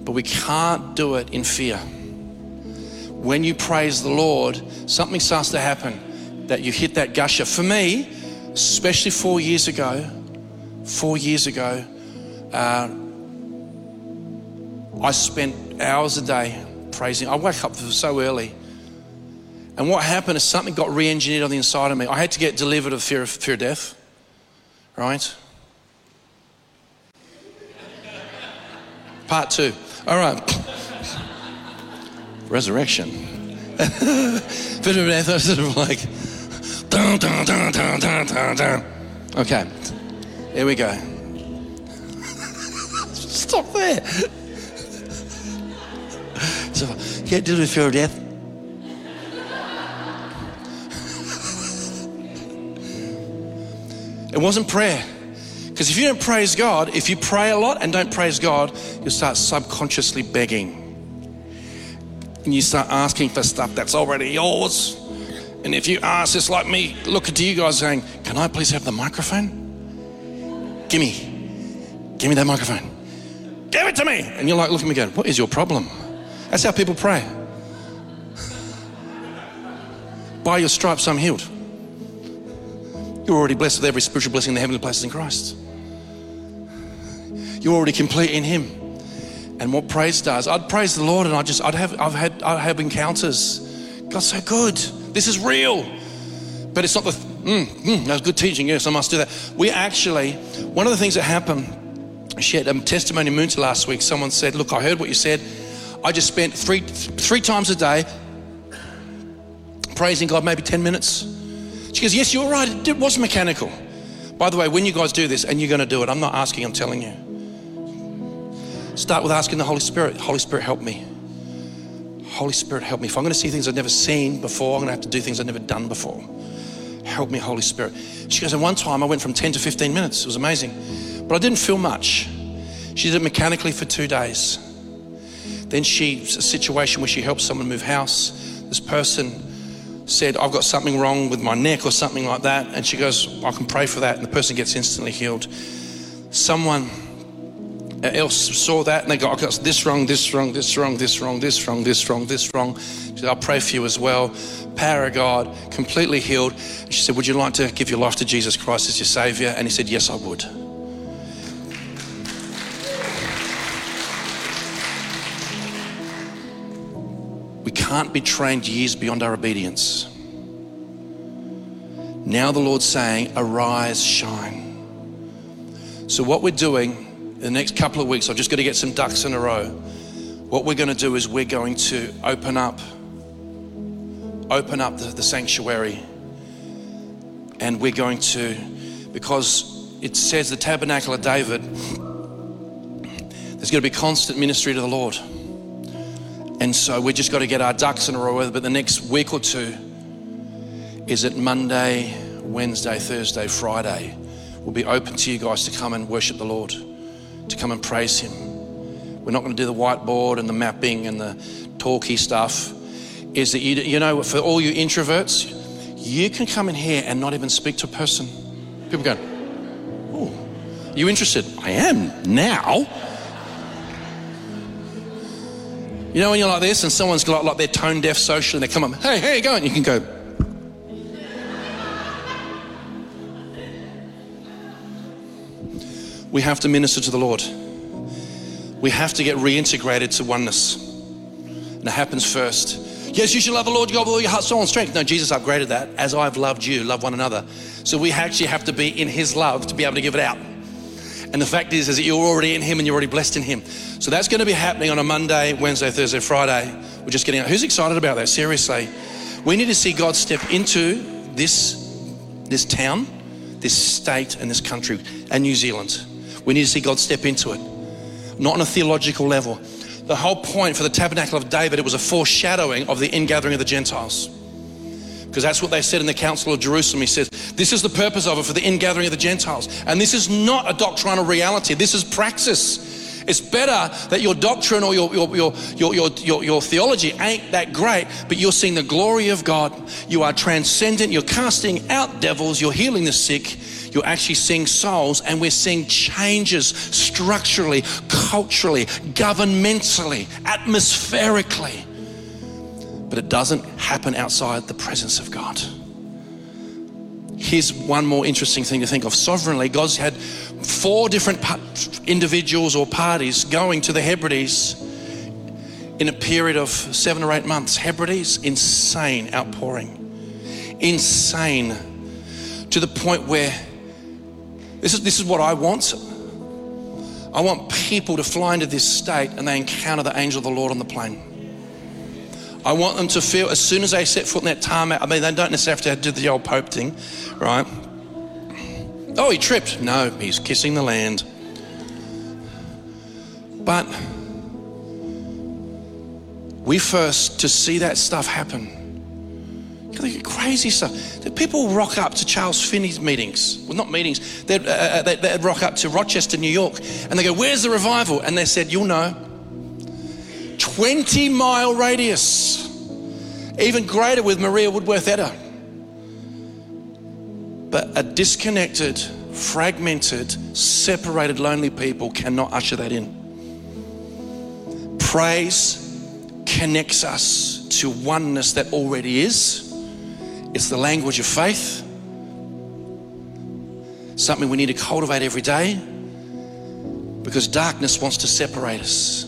But we can't do it in fear. When you praise the Lord, something starts to happen that you hit that gusher. For me, especially four years ago, four years ago, uh, I spent hours a day praising. I woke up so early and what happened is something got re engineered on the inside of me. I had to get delivered of fear of, fear of death, right? Part two. All right. Resurrection. Death, I was sort of like, dun, dun, dun, dun, dun, dun, dun. Okay, here we go. Stop there. So, get delivered of fear of death. It wasn't prayer. Because if you don't praise God, if you pray a lot and don't praise God, you'll start subconsciously begging. And you start asking for stuff that's already yours. And if you ask, it's like me looking to you guys saying, Can I please have the microphone? Give me. Give me that microphone. Give it to me. And you're like looking at me going, What is your problem? That's how people pray. By your stripes, I'm healed. You're already blessed with every spiritual blessing in the heavenly places in Christ. You're already complete in Him. And what praise does, I'd praise the Lord, and I just, I'd have, I've had, I'd have encounters. God's so good. This is real. But it's not the, mm, mm, that was good teaching. Yes, I must do that. We actually, one of the things that happened, she had a testimony Moonta last week. Someone said, "Look, I heard what you said. I just spent three, three times a day praising God, maybe ten minutes." She goes, Yes, you're right. It was mechanical. By the way, when you guys do this, and you're going to do it, I'm not asking, I'm telling you. Start with asking the Holy Spirit, Holy Spirit, help me. Holy Spirit, help me. If I'm going to see things I've never seen before, I'm going to have to do things I've never done before. Help me, Holy Spirit. She goes, and one time I went from 10 to 15 minutes. It was amazing. But I didn't feel much. She did it mechanically for two days. Then she, a situation where she helped someone move house. This person said, I've got something wrong with my neck or something like that. And she goes, I can pray for that. And the person gets instantly healed. Someone else saw that and they got, I got this wrong, this wrong, this wrong, this wrong, this wrong, this wrong, this wrong. She said, I'll pray for you as well. Power of God, completely healed. And she said, Would you like to give your life to Jesus Christ as your Savior? And he said, Yes, I would. We can't be trained years beyond our obedience. Now the Lord's saying, Arise, shine. So, what we're doing in the next couple of weeks, I've just got to get some ducks in a row. What we're going to do is we're going to open up, open up the, the sanctuary, and we're going to, because it says the tabernacle of David, there's going to be constant ministry to the Lord. And so we just got to get our ducks in a row. But the next week or two is it Monday, Wednesday, Thursday, Friday. We'll be open to you guys to come and worship the Lord, to come and praise Him. We're not going to do the whiteboard and the mapping and the talky stuff. Is that you, you know, for all you introverts, you can come in here and not even speak to a person. People go, Oh, you interested? I am now. You know when you're like this and someone's got like they're tone deaf socially and they come up, hey, how you going? You can go. We have to minister to the Lord. We have to get reintegrated to oneness. And it happens first. Yes, you should love the Lord God with all your heart, soul, and strength. No, Jesus upgraded that. As I've loved you, love one another. So we actually have to be in His love to be able to give it out. And the fact is, is that you're already in Him and you're already blessed in Him. So that's going to be happening on a Monday, Wednesday, Thursday, Friday. We're just getting out. Who's excited about that? Seriously. We need to see God step into this, this town, this state, and this country, and New Zealand. We need to see God step into it, not on a theological level. The whole point for the tabernacle of David, it was a foreshadowing of the ingathering of the Gentiles because that's what they said in the Council of Jerusalem. He says, This is the purpose of it for the ingathering of the Gentiles. And this is not a doctrinal reality, this is praxis. It's better that your doctrine or your, your, your, your, your, your, your theology ain't that great, but you're seeing the glory of God. You are transcendent. You're casting out devils. You're healing the sick. You're actually seeing souls, and we're seeing changes structurally, culturally, governmentally, atmospherically but it doesn't happen outside the presence of God. Here's one more interesting thing to think of. Sovereignly, God's had four different individuals or parties going to the Hebrides in a period of seven or eight months. Hebrides, insane outpouring. Insane. To the point where this is, this is what I want. I want people to fly into this state and they encounter the angel of the Lord on the plane. I want them to feel as soon as they set foot in that tarmac. I mean, they don't necessarily have to do the old Pope thing, right? Oh, he tripped. No, he's kissing the land. But we first, to see that stuff happen, crazy stuff. People rock up to Charles Finney's meetings. Well, not meetings. They'd, uh, uh they'd, they'd rock up to Rochester, New York, and they go, Where's the revival? And they said, You'll know. 20 mile radius. Even greater with Maria Woodworth Etter. But a disconnected, fragmented, separated, lonely people cannot usher that in. Praise connects us to oneness that already is. It's the language of faith, something we need to cultivate every day because darkness wants to separate us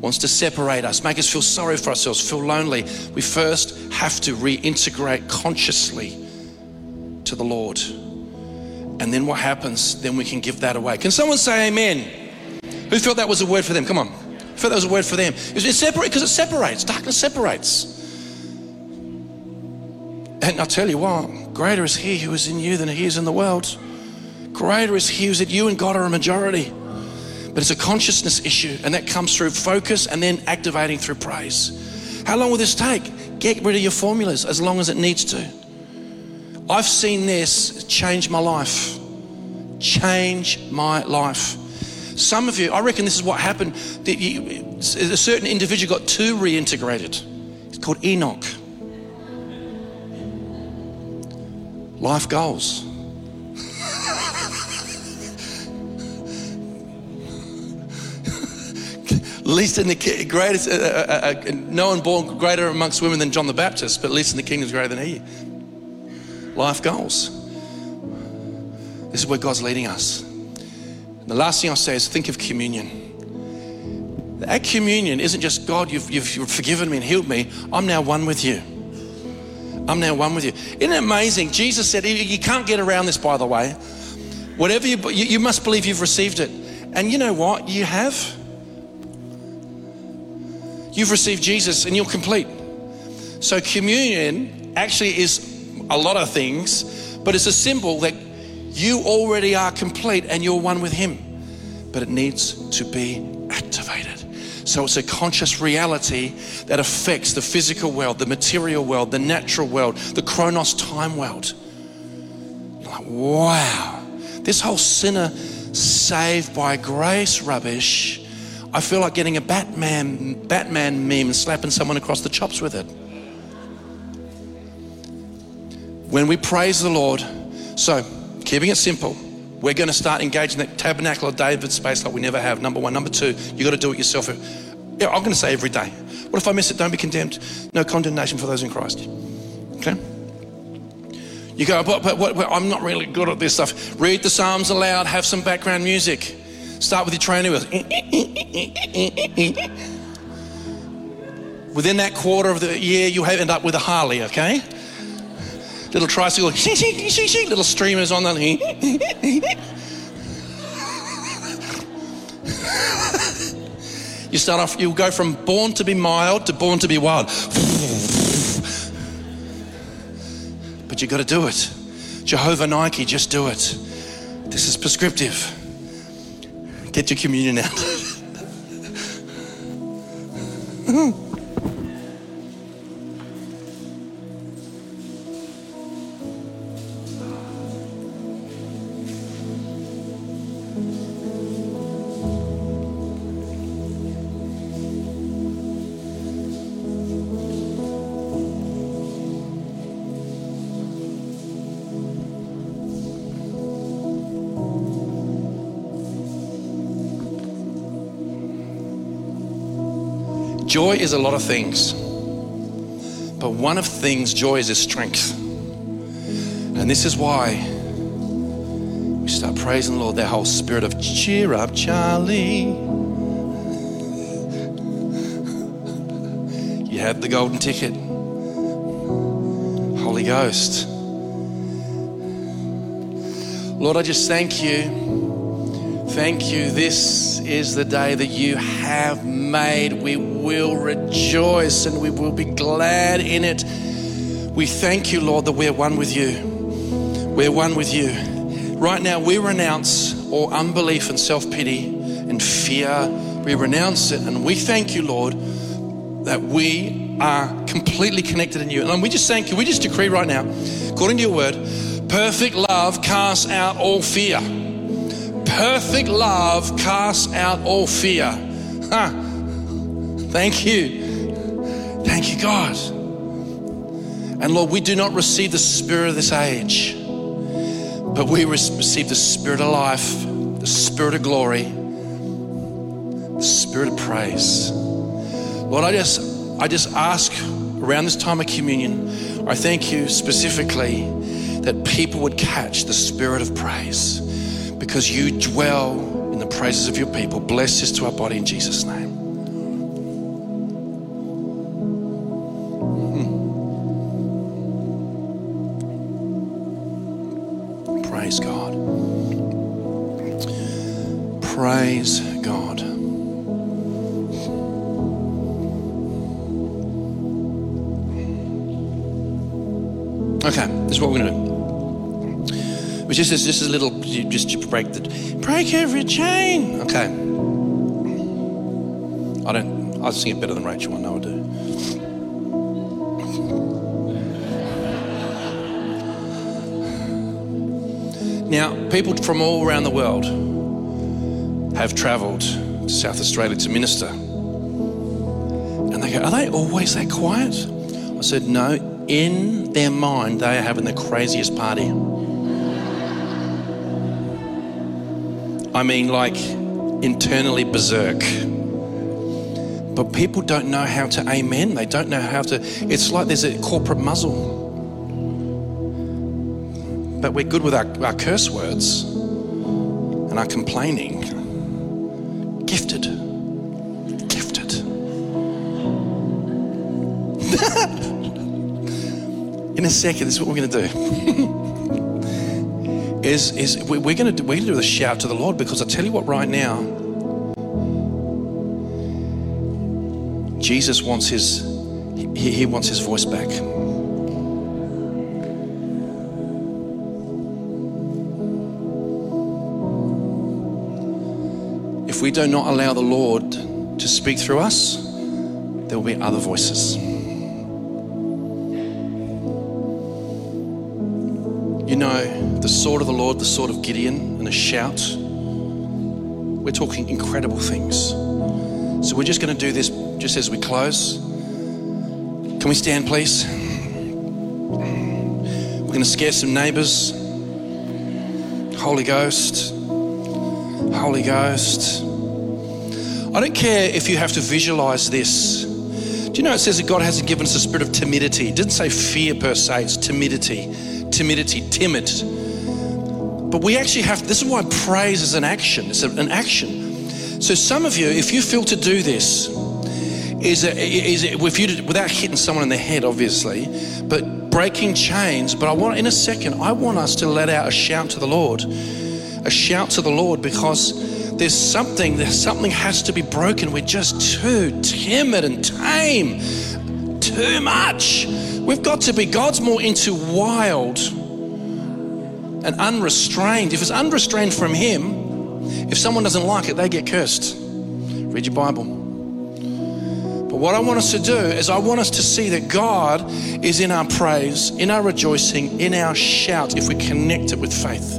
wants to separate us, make us feel sorry for ourselves, feel lonely, we first have to reintegrate consciously to the Lord. And then what happens? Then we can give that away. Can someone say amen? Who felt that was a word for them? Come on. Who felt that was a word for them? It's separate because it separates. Darkness separates. And I'll tell you what, greater is he who is in you than he is in the world. Greater is he who is at you and God are a majority. But it's a consciousness issue, and that comes through focus and then activating through praise. How long will this take? Get rid of your formulas as long as it needs to. I've seen this change my life. Change my life. Some of you, I reckon this is what happened. a certain individual got too reintegrated. It's called Enoch. Life goals. Least in the greatest, uh, uh, uh, no one born greater amongst women than John the Baptist, but least in the kingdom is greater than he. Life goals. This is where God's leading us. The last thing I'll say is think of communion. That communion isn't just God, you've, you've, you've forgiven me and healed me. I'm now one with you. I'm now one with you. Isn't it amazing? Jesus said, You can't get around this, by the way. Whatever you, you, you must believe you've received it. And you know what? You have. You've received Jesus and you're complete. So, communion actually is a lot of things, but it's a symbol that you already are complete and you're one with Him. But it needs to be activated. So it's a conscious reality that affects the physical world, the material world, the natural world, the chronos time world. Like, wow, this whole sinner saved by grace rubbish I feel like getting a Batman, Batman meme and slapping someone across the chops with it. When we praise the Lord, so keeping it simple, we're going to start engaging that tabernacle of David space like we never have. Number one. Number two, you got to do it yourself. Yeah, I'm going to say every day. What if I miss it? Don't be condemned. No condemnation for those in Christ. Okay? You go, but, but, but, but I'm not really good at this stuff. Read the Psalms aloud, have some background music. Start with your training wheels. Within that quarter of the year, you'll end up with a Harley, okay? Little tricycle, little streamers on the. you start off, you'll go from born to be mild to born to be wild. But you've got to do it. Jehovah Nike, just do it. This is prescriptive. Get your communion out. Joy is a lot of things. But one of things joy is is strength. And this is why we start praising the Lord, that whole spirit of cheer up, Charlie. You have the golden ticket. Holy Ghost. Lord, I just thank you. Thank you. This is the day that you have made. We will rejoice and we will be glad in it. We thank you, Lord, that we're one with you. We're one with you. Right now, we renounce all unbelief and self pity and fear. We renounce it and we thank you, Lord, that we are completely connected in you. And we just thank you. We just decree right now, according to your word, perfect love casts out all fear perfect love casts out all fear. Huh. Thank you. Thank you, God. And Lord, we do not receive the spirit of this age, but we receive the spirit of life, the spirit of glory, the spirit of praise. Lord, I just I just ask around this time of communion, I thank you specifically that people would catch the spirit of praise because you dwell in the praises of your people. Bless this to our body in Jesus' name. Hmm. Praise God. Praise God. Okay, this is what we're going to do. Just as just a little, just to break the, break every chain. Okay. I don't, I sing it better than Rachel, I know I do. Now, people from all around the world have travelled to South Australia to minister. And they go, Are they always that quiet? I said, No, in their mind, they are having the craziest party. I mean, like internally berserk. But people don't know how to amen. They don't know how to. It's like there's a corporate muzzle. But we're good with our, our curse words and our complaining. Gifted. Gifted. In a second, this is what we're going to do. is, is we're going to we're going to do a shout to the Lord because I tell you what, right now, Jesus wants his he, he wants his voice back. If we do not allow the Lord to speak through us, there will be other voices. You know, the sword of the Lord, the sword of Gideon, and a shout. We're talking incredible things. So we're just going to do this just as we close. Can we stand, please? We're going to scare some neighbors. Holy Ghost. Holy Ghost. I don't care if you have to visualize this. Do you know it says that God hasn't given us a spirit of timidity? It didn't say fear per se, it's timidity timidity, timid. But we actually have, this is why praise is an action. It's an action. So some of you, if you feel to do this, is, a, is a, if you without hitting someone in the head, obviously, but breaking chains. But I want, in a second, I want us to let out a shout to the Lord, a shout to the Lord, because there's something, there's something has to be broken. We're just too timid and tame. Too much. We've got to be, God's more into wild and unrestrained. If it's unrestrained from Him, if someone doesn't like it, they get cursed. Read your Bible. But what I want us to do is, I want us to see that God is in our praise, in our rejoicing, in our shout if we connect it with faith.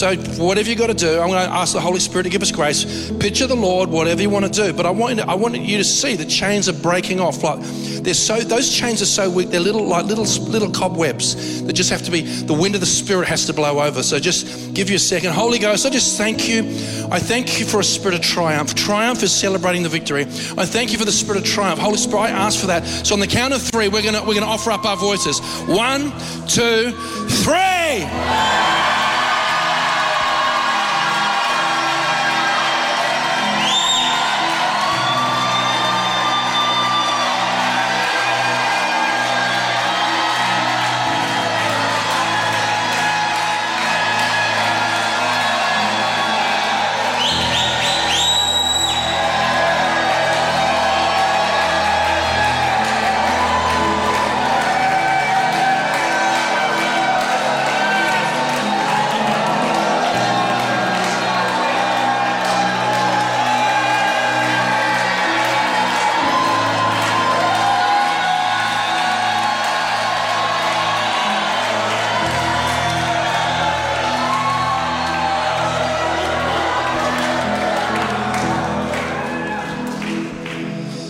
So, whatever you've got to do, I'm going to ask the Holy Spirit to give us grace. Picture the Lord, whatever you want to do. But I want, I want you to see the chains are breaking off. Like they're so, those chains are so weak. They're little, like little, little cobwebs that just have to be. The wind of the Spirit has to blow over. So, just give you a second. Holy Ghost, I just thank you. I thank you for a spirit of triumph. Triumph is celebrating the victory. I thank you for the spirit of triumph. Holy Spirit, I ask for that. So, on the count of three, we're gonna we're gonna offer up our voices. One, two, three.